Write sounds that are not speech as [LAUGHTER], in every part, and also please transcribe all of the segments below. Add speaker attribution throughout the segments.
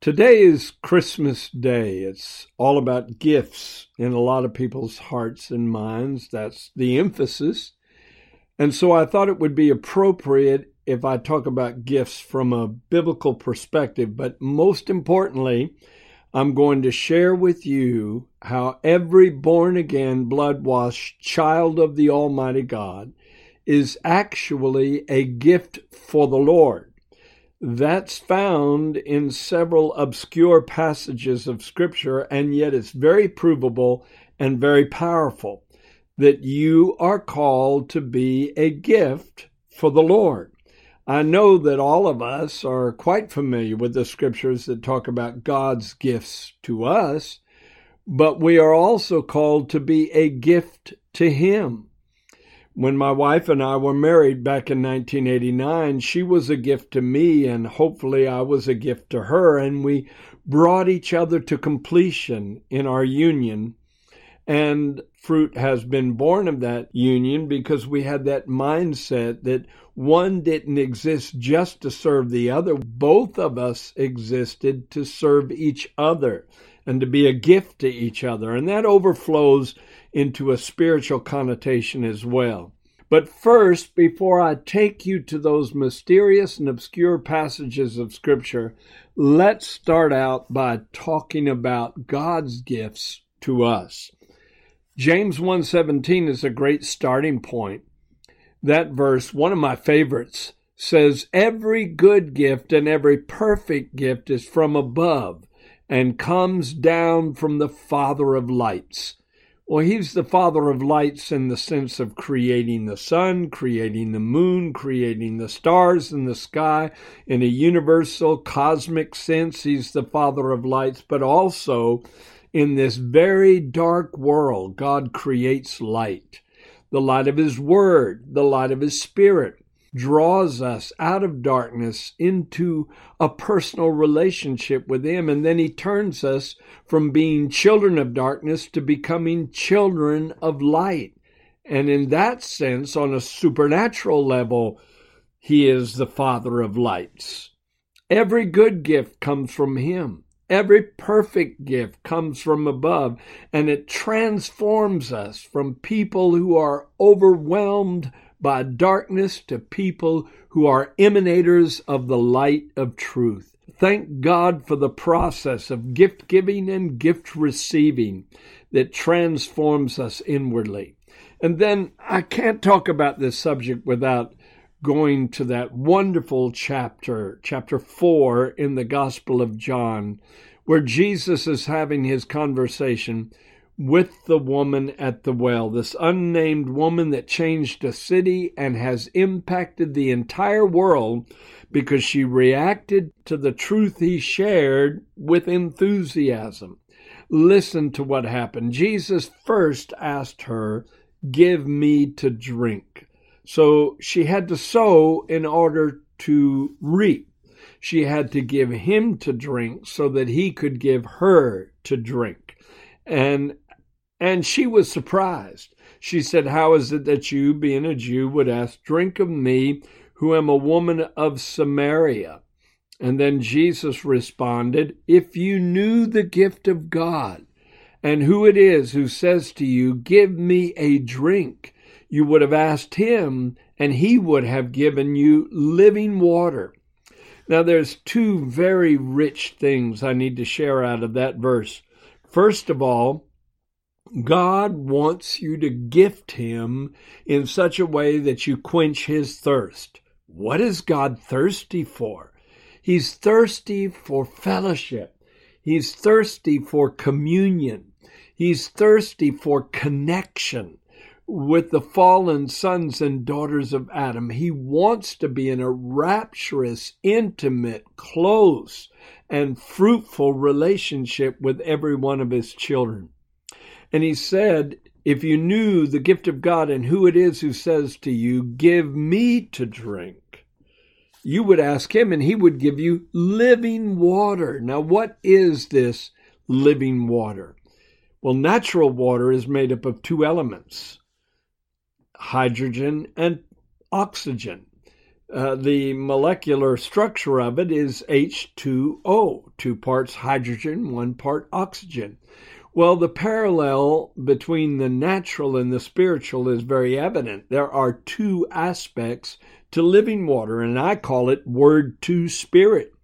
Speaker 1: Today is Christmas Day. It's all about gifts in a lot of people's hearts and minds. That's the emphasis. And so I thought it would be appropriate if I talk about gifts from a biblical perspective. But most importantly, I'm going to share with you how every born again, blood washed child of the Almighty God is actually a gift for the Lord. That's found in several obscure passages of Scripture, and yet it's very provable and very powerful that you are called to be a gift for the Lord. I know that all of us are quite familiar with the scriptures that talk about God's gifts to us, but we are also called to be a gift to Him. When my wife and I were married back in 1989, she was a gift to me, and hopefully I was a gift to her, and we brought each other to completion in our union. And fruit has been born of that union because we had that mindset that one didn't exist just to serve the other. Both of us existed to serve each other and to be a gift to each other. And that overflows into a spiritual connotation as well. But first, before I take you to those mysterious and obscure passages of Scripture, let's start out by talking about God's gifts to us. James 1:17 is a great starting point. That verse, one of my favorites, says every good gift and every perfect gift is from above and comes down from the Father of lights well, he's the father of lights in the sense of creating the sun, creating the moon, creating the stars in the sky. In a universal cosmic sense, he's the father of lights, but also in this very dark world, God creates light. The light of his word, the light of his spirit, draws us out of darkness into a personal relationship with Him. And then He turns us from being children of darkness to becoming children of light. And in that sense, on a supernatural level, He is the Father of lights. Every good gift comes from Him. Every perfect gift comes from above, and it transforms us from people who are overwhelmed by darkness to people who are emanators of the light of truth. Thank God for the process of gift giving and gift receiving that transforms us inwardly. And then I can't talk about this subject without going to that wonderful chapter, chapter 4 in the Gospel of John, where Jesus is having his conversation with the woman at the well, this unnamed woman that changed a city and has impacted the entire world because she reacted to the truth he shared with enthusiasm. Listen to what happened. Jesus first asked her, Give me to drink. So she had to sow in order to reap. She had to give him to drink so that he could give her to drink. And and she was surprised. She said, How is it that you, being a Jew, would ask drink of me, who am a woman of Samaria? And then Jesus responded, If you knew the gift of God and who it is who says to you, Give me a drink, you would have asked him, and he would have given you living water. Now, there's two very rich things I need to share out of that verse. First of all, God wants you to gift him in such a way that you quench his thirst. What is God thirsty for? He's thirsty for fellowship. He's thirsty for communion. He's thirsty for connection. with the fallen sons and daughters of Adam. He wants to be in a rapturous, intimate, close, and fruitful relationship with every one of his children. And he said, If you knew the gift of God and who it is who says to you, Give me to drink, you would ask him and he would give you living water. Now, what is this living water? Well, natural water is made up of two elements hydrogen and oxygen. Uh, the molecular structure of it is H2O, two parts hydrogen, one part oxygen. Well, the parallel between the natural and the spiritual is very evident. There are two aspects to living water, and I call it word to spirit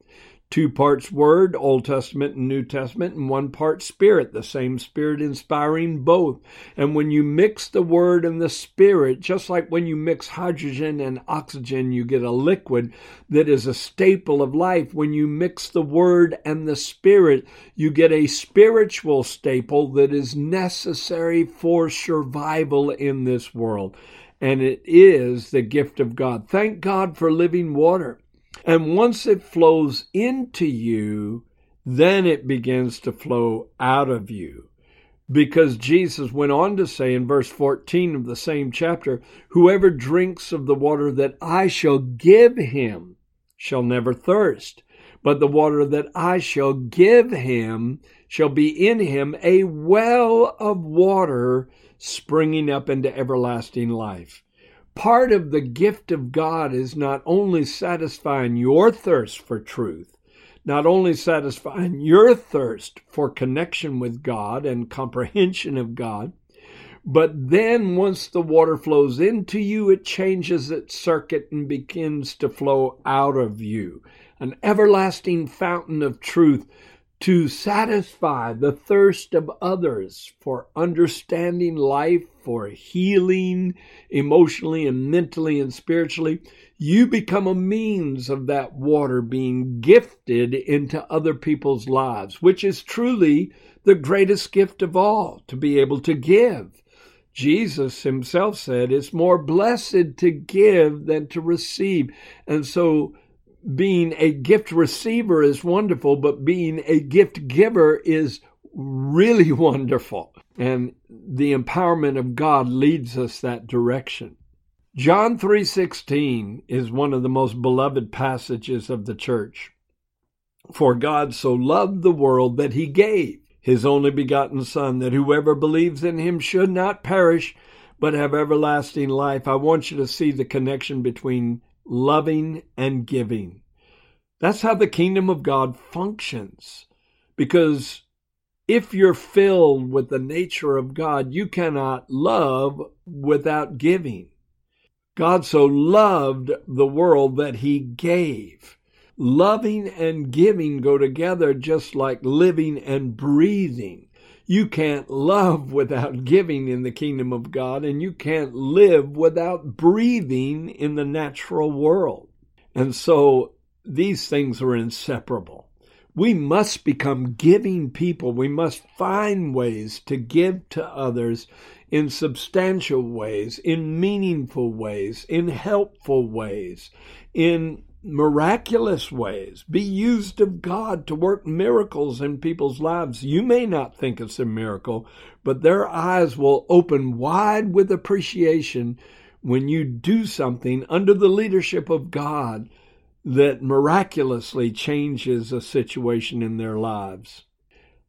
Speaker 1: two parts Word, Old Testament and New Testament, and one part Spirit, the same Spirit inspiring both. And when you mix the Word and the Spirit, just like when you mix hydrogen and oxygen, you get a liquid that is a staple of life. When you mix the Word and the Spirit, you get a spiritual staple that is necessary for survival in this world. And it is the gift of God. Thank God for living water. And once it flows into you, then it begins to flow out of you. Because Jesus went on to say in verse 14 of the same chapter, Whoever drinks of the water that I shall give him shall never thirst, but the water that I shall give him shall be in him a well of water springing up into everlasting life part of the gift of God is not only satisfying your thirst for truth, not only satisfying your thirst for connection with God and comprehension of God, but then once the water flows into you, it changes its circuit and begins to flow out of you. An everlasting fountain of truth to satisfy the thirst of others for understanding life, for healing emotionally and mentally and spiritually, you become a means of that water being gifted into other people's lives, which is truly the greatest gift of all to be able to give. Jesus himself said, It's more blessed to give than to receive. And so, being a gift receiver is wonderful, but being a gift giver is really [LAUGHS] wonderful. And the empowerment of God leads us that direction. John 3:16 is one of the most beloved passages of the church. For God so loved the world that he gave his only begotten son that whoever believes in him should not perish but have everlasting life. I want you to see the connection between loving and giving. That's how the kingdom of God functions. Because if you're filled with the nature of God, you cannot love without giving. God so loved the world that he gave. Loving and giving go together just like living and breathing. You can't love without giving in the kingdom of God, and you can't live without breathing in the natural world. And so these things are inseparable. We must become giving people. We must find ways to give to others in substantial ways, in meaningful ways, in helpful ways, in miraculous ways. Be used of God to work miracles in people's lives. You may not think it's a miracle, but their eyes will open wide with appreciation when you do something under the leadership of God that miraculously changes a situation in their lives.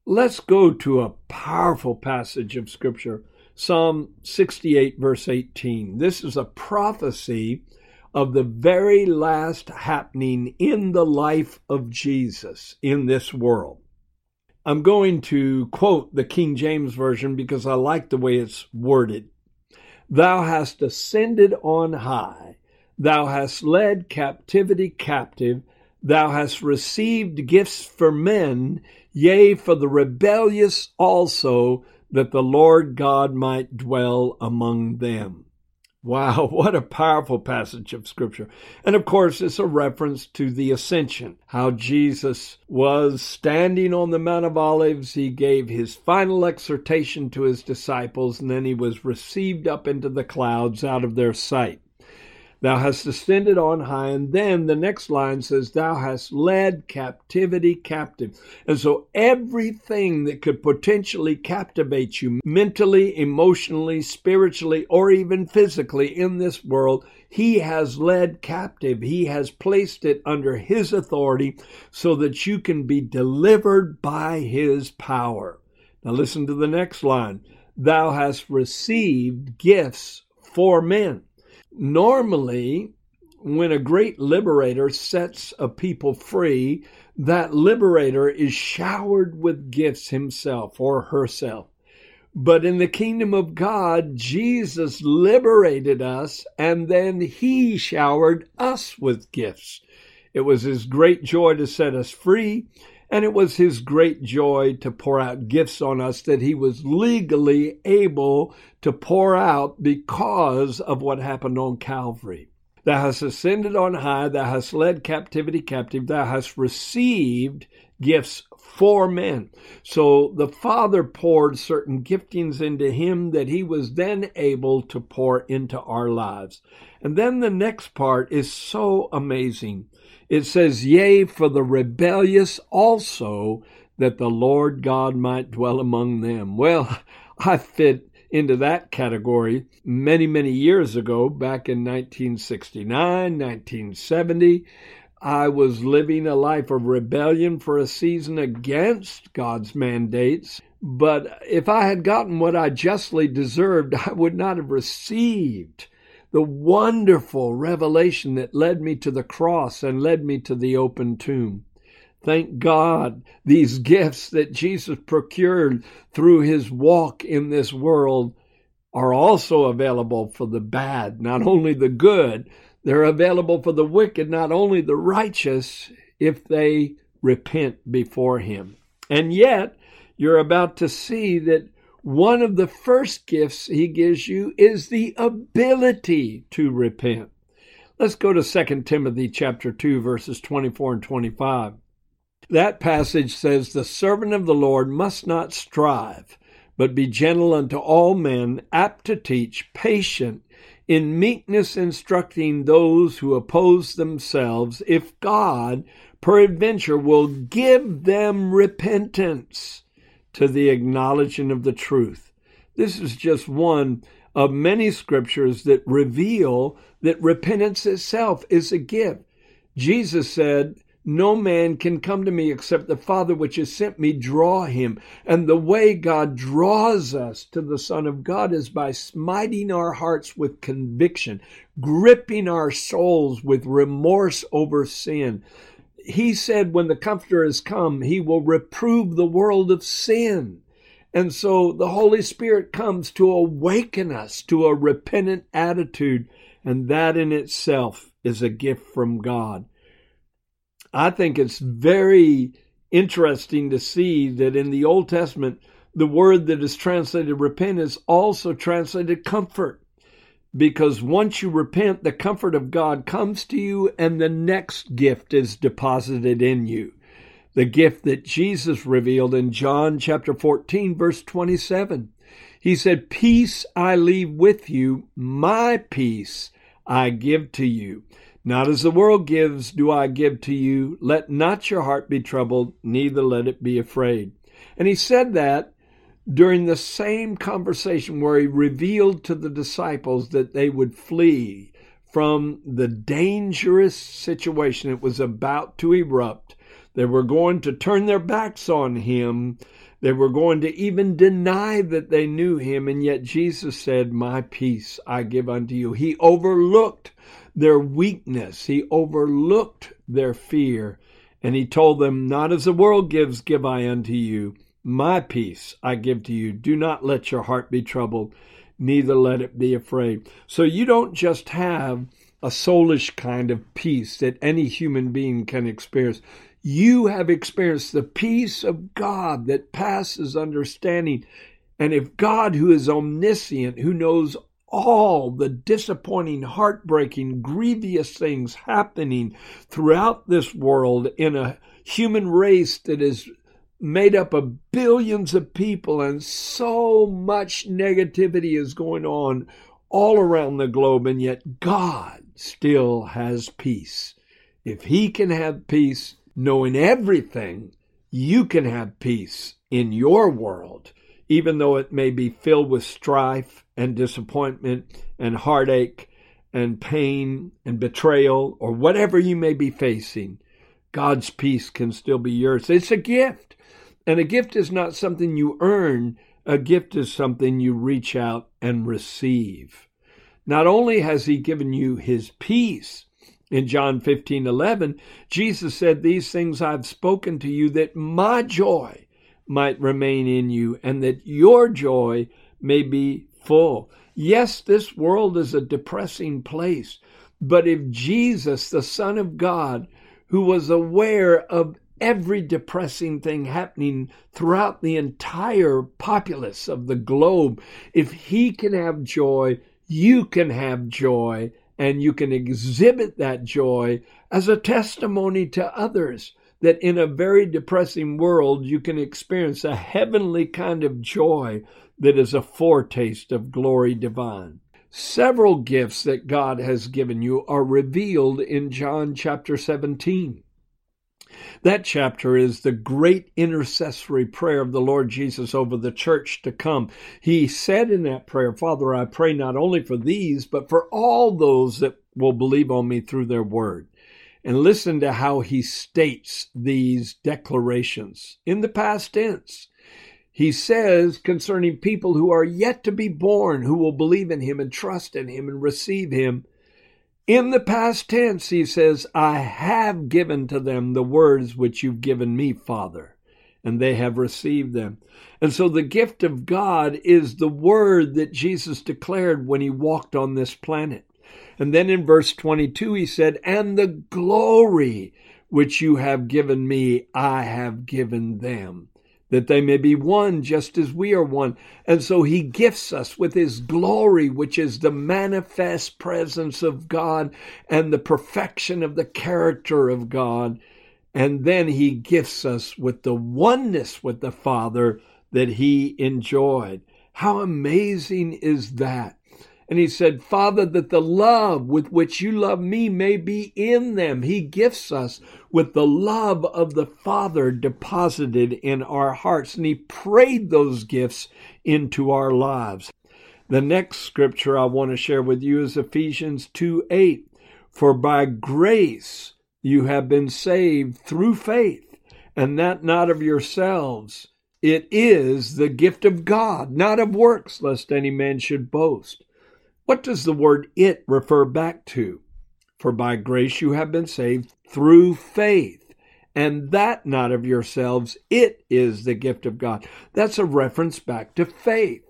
Speaker 1: Let's go to a powerful passage of Scripture, Psalm 68, verse 18. This is a prophecy of the very last happening in the life of Jesus in this world. I'm going to quote the King James Version because I like the way it's worded. Thou hast ascended on high Thou hast led captivity captive. Thou hast received gifts for men, yea, for the rebellious also, that the Lord God might dwell among them. Wow, [LAUGHS] what a powerful passage of Scripture. And of course, it's a reference to the ascension, how Jesus was standing on the Mount of Olives. He gave his final exhortation to his disciples, and then he was received up into the clouds out of their sight. Thou hast ascended on high. And then the next line says, Thou hast led captivity captive. And so everything that could potentially captivate you mentally, emotionally, spiritually, or even physically in this world, He has led captive. He has placed it under His authority so that you can be delivered by His power. Now listen to the next line. Thou hast received gifts for men. Normally, when a great liberator sets a people free, that liberator is showered with gifts himself or herself. But in the kingdom of God, Jesus liberated us and then he showered us with gifts. It was his great joy to set us free, and it was his great joy to pour out gifts on us that he was legally able to pour out because of what happened on Calvary. Thou hast ascended on high, thou hast led captivity captive, thou hast received gifts for men. So the Father poured certain giftings into him that he was then able to pour into our lives. And then the next part is so amazing. It says, Yea, for the rebellious also, that the Lord God might dwell among them. Well, [LAUGHS] I fit into that category many, many years ago, back in 1969, 1970. I was living a life of rebellion for a season against God's mandates. But if I had gotten what I justly deserved, [LAUGHS] I would not have received the wonderful revelation that led me to the cross and led me to the open tomb. Thank God, these gifts that Jesus procured through his walk in this world are also available for the bad, not only the good, they're available for the wicked, not only the righteous, if they repent before him. And yet, you're about to see that one of the first gifts he gives you is the ability to repent. Let's go to 2 Timothy chapter 2 verses 24 and 25. That passage says the servant of the Lord must not strive, but be gentle unto all men, apt to teach, patient, in meekness instructing those who oppose themselves, if God peradventure will give them repentance to the acknowledging of the truth. This is just one of many scriptures that reveal that repentance itself is a gift. Jesus said, no man can come to me except the Father which has sent me draw him. And the way God draws us to the Son of God is by smiting our hearts with conviction, gripping our souls with remorse over sin, he said, when the Comforter has come, he will reprove the world of sin. And so the Holy Spirit comes to awaken us to a repentant attitude, and that in itself is a gift from God. I think it's very interesting to see that in the Old Testament, the word that is translated repent is also translated comfort because once you repent, the comfort of God comes to you and the next gift is deposited in you. The gift that Jesus revealed in John chapter 14, verse 27. He said, Peace I leave with you, my peace I give to you. Not as the world gives, do I give to you. Let not your heart be troubled, neither let it be afraid. And he said that during the same conversation where he revealed to the disciples that they would flee from the dangerous situation that was about to erupt. They were going to turn their backs on him. They were going to even deny that they knew him. And yet Jesus said, My peace I give unto you. He overlooked their weakness, he overlooked their fear. And he told them, Not as the world gives, give I unto you. My peace I give to you. Do not let your heart be troubled, neither let it be afraid. So you don't just have a soulish kind of peace that any human being can experience. You have experienced the peace of God that passes understanding. And if God, who is omniscient, who knows all the disappointing, heartbreaking, grievous things happening throughout this world in a human race that is made up of billions of people and so much negativity is going on all around the globe, and yet God still has peace. If He can have peace, knowing everything, you can have peace in your world, even though it may be filled with strife and disappointment and heartache and pain and betrayal or whatever you may be facing. God's peace can still be yours. It's a gift. And a gift is not something you earn, a gift is something you reach out and receive. Not only has He given you His peace, in John 15 11, Jesus said, These things I've spoken to you that my joy might remain in you and that your joy may be full. Yes, this world is a depressing place, but if Jesus, the Son of God, who was aware of every depressing thing happening throughout the entire populace of the globe. If he can have joy, you can have joy, and you can exhibit that joy as a testimony to others that in a very depressing world, you can experience a heavenly kind of joy that is a foretaste of glory divine. Several gifts that God has given you are revealed in John chapter 17. That chapter is the great intercessory prayer of the Lord Jesus over the church to come. He said in that prayer, Father, I pray not only for these, but for all those that will believe on me through their word. And listen to how he states these declarations in the past tense. He says concerning people who are yet to be born, who will believe in him and trust in him and receive him, in the past tense, he says, I have given to them the words which you've given me, Father, and they have received them. And so the gift of God is the word that Jesus declared when he walked on this planet. And then in verse 22, he said, And the glory which you have given me, I have given them that they may be one just as we are one. And so he gifts us with his glory, which is the manifest presence of God and the perfection of the character of God. And then he gifts us with the oneness with the Father that he enjoyed. How amazing is that? And he said, Father, that the love with which you love me may be in them. He gifts us with the love of the Father deposited in our hearts. And he prayed those gifts into our lives. The next scripture I want to share with you is Ephesians 2 8. For by grace you have been saved through faith, and that not of yourselves. It is the gift of God, not of works, lest any man should boast. What does the word it refer back to? For by grace you have been saved through faith, and that not of yourselves, it is the gift of God. That's a reference back to faith.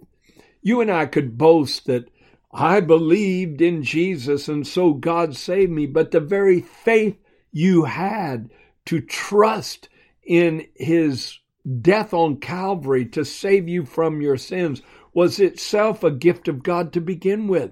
Speaker 1: You and I could boast that I believed in Jesus and so God saved me, but the very faith you had to trust in his death on Calvary to save you from your sins was itself a gift of God to begin with.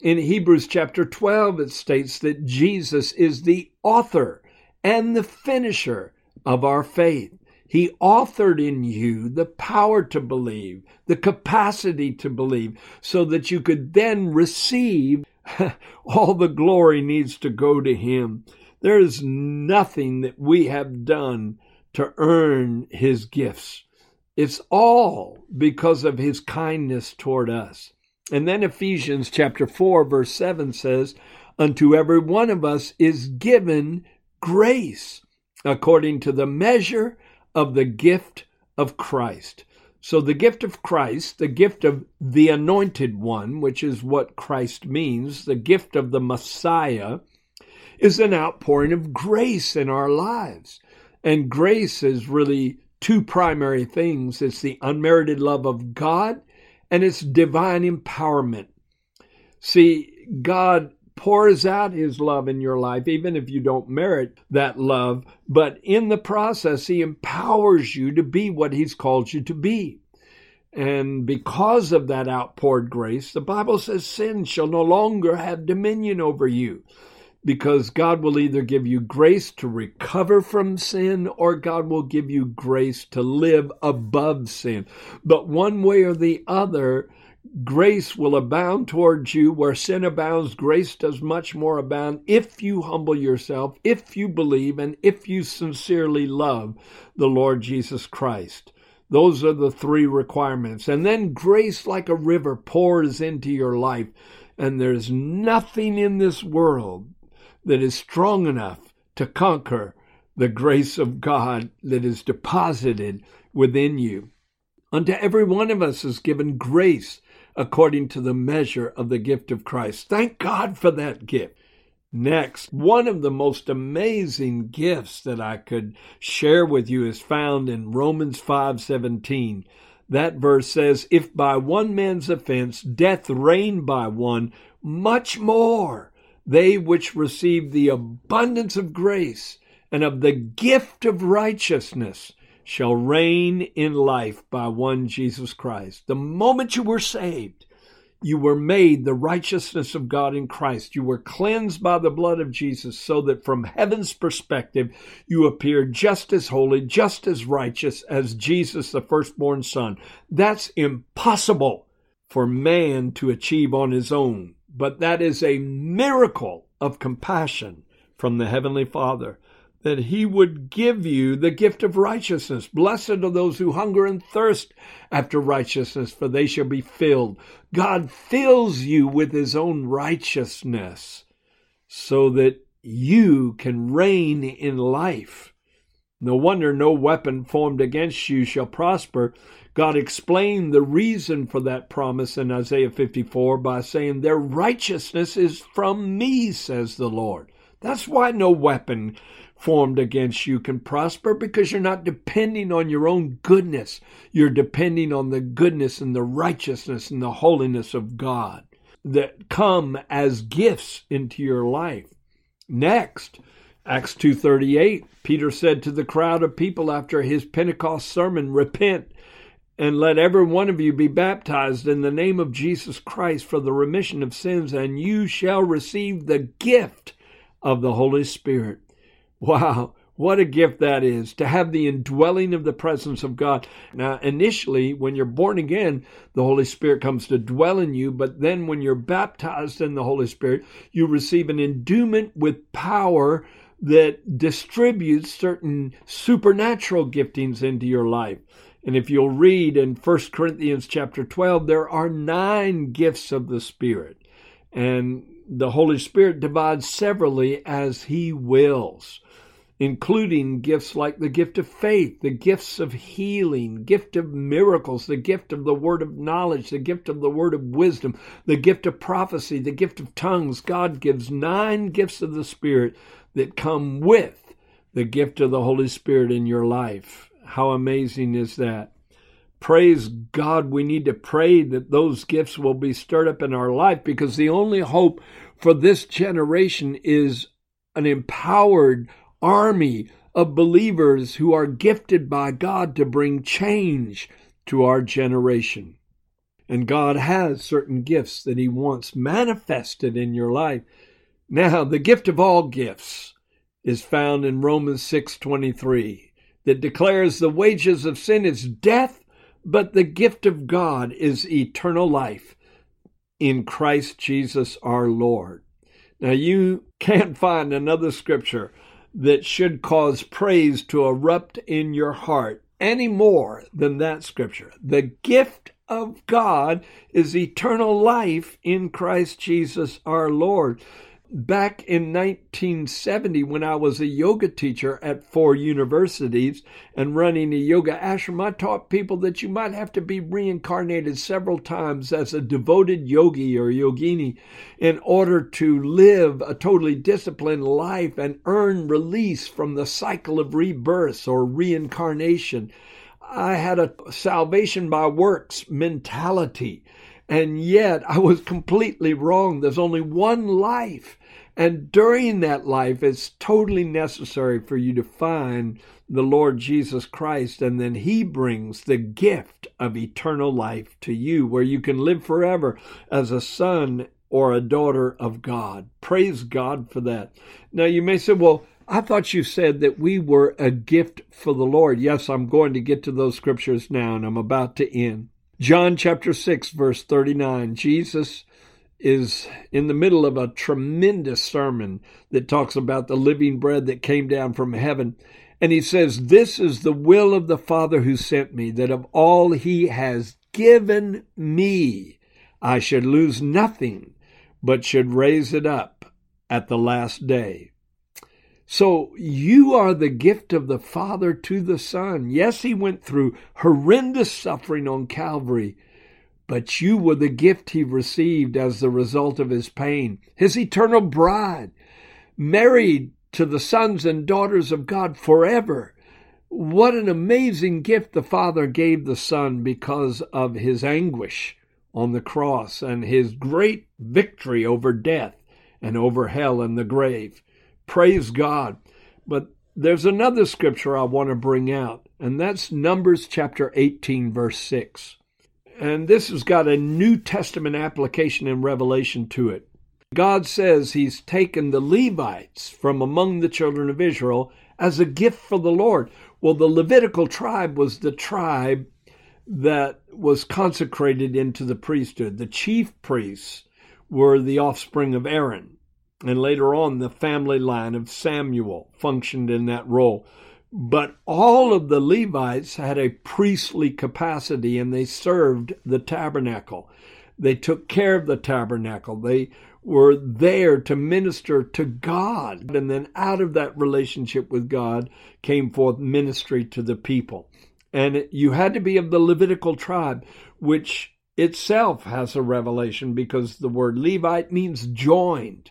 Speaker 1: In Hebrews chapter 12, it states that Jesus is the author and the finisher of our faith. He authored in you the power to believe, the capacity to believe, so that you could then receive [LAUGHS] all the glory needs to go to Him. There is nothing that we have done to earn His gifts. It's all because of his kindness toward us. And then Ephesians chapter 4 verse 7 says, unto every one of us is given grace according to the measure of the gift of Christ. So the gift of Christ, the gift of the anointed one, which is what Christ means, the gift of the Messiah, is an outpouring of grace in our lives. And grace is really two primary things it's the unmerited love of God and it's divine empowerment. See, God pours out his love in your life, even if you don't merit that love, but in the process, he empowers you to be what he's called you to be. And because of that outpoured grace, the Bible says sin shall no longer have dominion over you because God will either give you grace to recover from sin or God will give you grace to live above sin. But one way or the other, grace will abound towards you. Where sin abounds, grace does much more abound if you humble yourself, if you believe, and if you sincerely love the Lord Jesus Christ. Those are the three requirements. And then grace, like a river, pours into your life. And there's nothing in this world that is strong enough to conquer the grace of God that is deposited within you. Unto every one of us is given grace according to the measure of the gift of Christ. Thank God for that gift. Next, one of the most amazing gifts that I could share with you is found in Romans 5:17. That verse says, "If by one man's offense death reigned by one, much more they which receive the abundance of grace and of the gift of righteousness shall reign in life by one Jesus Christ." The moment you were saved, you were made the righteousness of God in Christ. You were cleansed by the blood of Jesus so that from heaven's perspective, you appear just as holy, just as righteous as Jesus, the firstborn son. That's impossible for man to achieve on his own, but that is a miracle of compassion from the Heavenly Father that he would give you the gift of righteousness. Blessed are those who hunger and thirst after righteousness, for they shall be filled. God fills you with his own righteousness so that you can reign in life. No wonder no weapon formed against you shall prosper. God explained the reason for that promise in Isaiah 54 by saying, Their righteousness is from me, says the Lord. That's why no weapon formed against you can prosper because you're not depending on your own goodness. You're depending on the goodness and the righteousness and the holiness of God that come as gifts into your life. Next, Acts 2:38, Peter said to the crowd of people after his Pentecost sermon, "Repent and let every one of you be baptized in the name of Jesus Christ for the remission of sins, and you shall receive the gift of the Holy Spirit." Wow, what a gift that is to have the indwelling of the presence of God. Now, initially, when you're born again, the Holy Spirit comes to dwell in you, but then when you're baptized in the Holy Spirit, you receive an endowment with power that distributes certain supernatural giftings into your life. And if you'll read in 1 Corinthians chapter 12, there are nine gifts of the Spirit. And the Holy Spirit divides severally as He wills including gifts like the gift of faith, the gifts of healing, gift of miracles, the gift of the word of knowledge, the gift of the word of wisdom, the gift of prophecy, the gift of tongues. God gives nine gifts of the Spirit that come with the gift of the Holy Spirit in your life. How amazing is that? Praise God, we need to pray that those gifts will be stirred up in our life because the only hope for this generation is an empowered, army of believers who are gifted by God to bring change to our generation. And God has certain gifts that He wants manifested in your life. Now, the gift of all gifts is found in Romans 6:23 that declares the wages of sin is death, but the gift of God is eternal life in Christ Jesus our Lord. Now you can't find another scripture that should cause praise to erupt in your heart any more than that scripture. The gift of God is eternal life in Christ Jesus our Lord back in 1970 when I was a yoga teacher at four universities and running a yoga ashram, I taught people that you might have to be reincarnated several times as a devoted yogi or yogini in order to live a totally disciplined life and earn release from the cycle of rebirths or reincarnation. I had a salvation by works mentality. And yet I was completely wrong. There's only one life. And during that life, it's totally necessary for you to find the Lord Jesus Christ, and then He brings the gift of eternal life to you, where you can live forever as a son or a daughter of God. Praise God for that. Now you may say, well, I thought you said that we were a gift for the Lord. Yes, I'm going to get to those scriptures now, and I'm about to end. John chapter 6, verse 39. Jesus is in the middle of a tremendous sermon that talks about the living bread that came down from heaven. And he says, This is the will of the Father who sent me, that of all he has given me, I should lose nothing, but should raise it up at the last day. So you are the gift of the Father to the Son. Yes, he went through horrendous suffering on Calvary but you were the gift he received as the result of his pain, his eternal bride, married to the sons and daughters of God forever. What an amazing gift the Father gave the Son because of his anguish on the cross and his great victory over death and over hell and the grave. Praise God. But there's another scripture I want to bring out, and that's Numbers chapter 18, verse 6. And this has got a New Testament application in Revelation to it. God says He's taken the Levites from among the children of Israel as a gift for the Lord. Well, the Levitical tribe was the tribe that was consecrated into the priesthood. The chief priests were the offspring of Aaron. And later on, the family line of Samuel functioned in that role. But all of the Levites had a priestly capacity and they served the tabernacle. They took care of the tabernacle. They were there to minister to God. And then out of that relationship with God came forth ministry to the people. And you had to be of the Levitical tribe, which itself has a revelation because the word Levite means joined.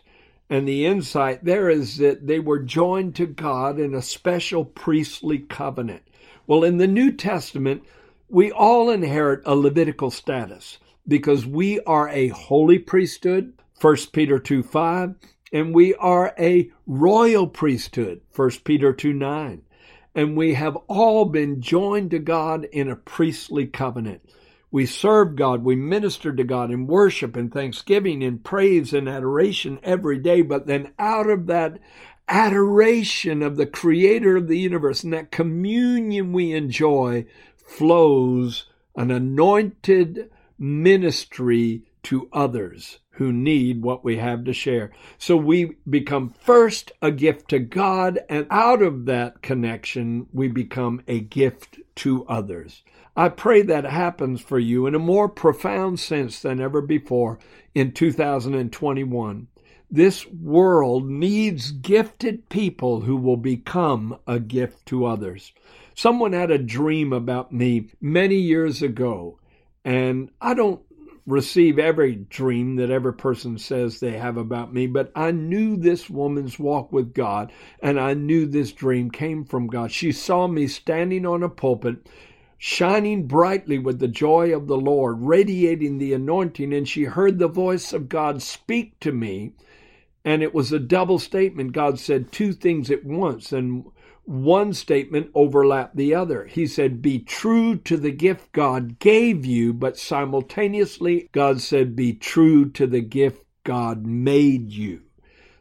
Speaker 1: And the insight there is that they were joined to God in a special priestly covenant. Well, in the New Testament, we all inherit a Levitical status because we are a holy priesthood, 1 Peter 2 5, and we are a royal priesthood, 1 Peter 2 9. And we have all been joined to God in a priestly covenant. We serve God, we minister to God in worship and thanksgiving and praise and adoration every day. But then out of that adoration of the creator of the universe and that communion we enjoy flows an anointed ministry to others who need what we have to share. So we become first a gift to God, and out of that connection, we become a gift to others. I pray that happens for you in a more profound sense than ever before in 2021. This world needs gifted people who will become a gift to others. Someone had a dream about me many years ago, and I don't receive every dream that every person says they have about me, but I knew this woman's walk with God, and I knew this dream came from God. She saw me standing on a pulpit shining brightly with the joy of the Lord, radiating the anointing, and she heard the voice of God speak to me. And it was a double statement. God said two things at once, and one statement overlapped the other. He said, Be true to the gift God gave you, but simultaneously, God said, Be true to the gift God made you.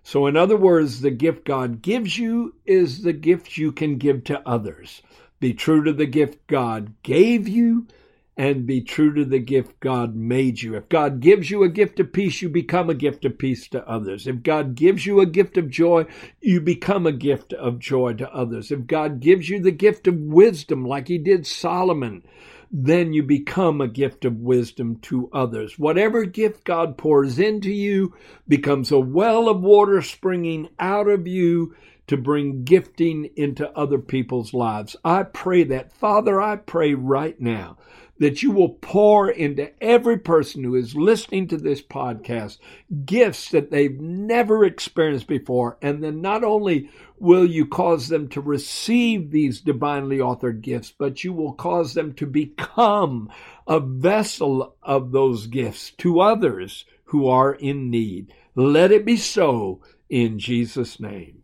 Speaker 1: So, in other words, the gift God gives you is the gift you can give to others. Be true to the gift God gave you and be true to the gift God made you. If God gives you a gift of peace, you become a gift of peace to others. If God gives you a gift of joy, you become a gift of joy to others. If God gives you the gift of wisdom, like He did Solomon, then you become a gift of wisdom to others. Whatever gift God pours into you becomes a well of water springing out of you to bring gifting into other people's lives. I pray that. Father, I pray right now that you will pour into every person who is listening to this podcast gifts that they've never experienced before. And then not only will you cause them to receive these divinely authored gifts, but you will cause them to become a vessel of those gifts to others who are in need. Let it be so in Jesus' name.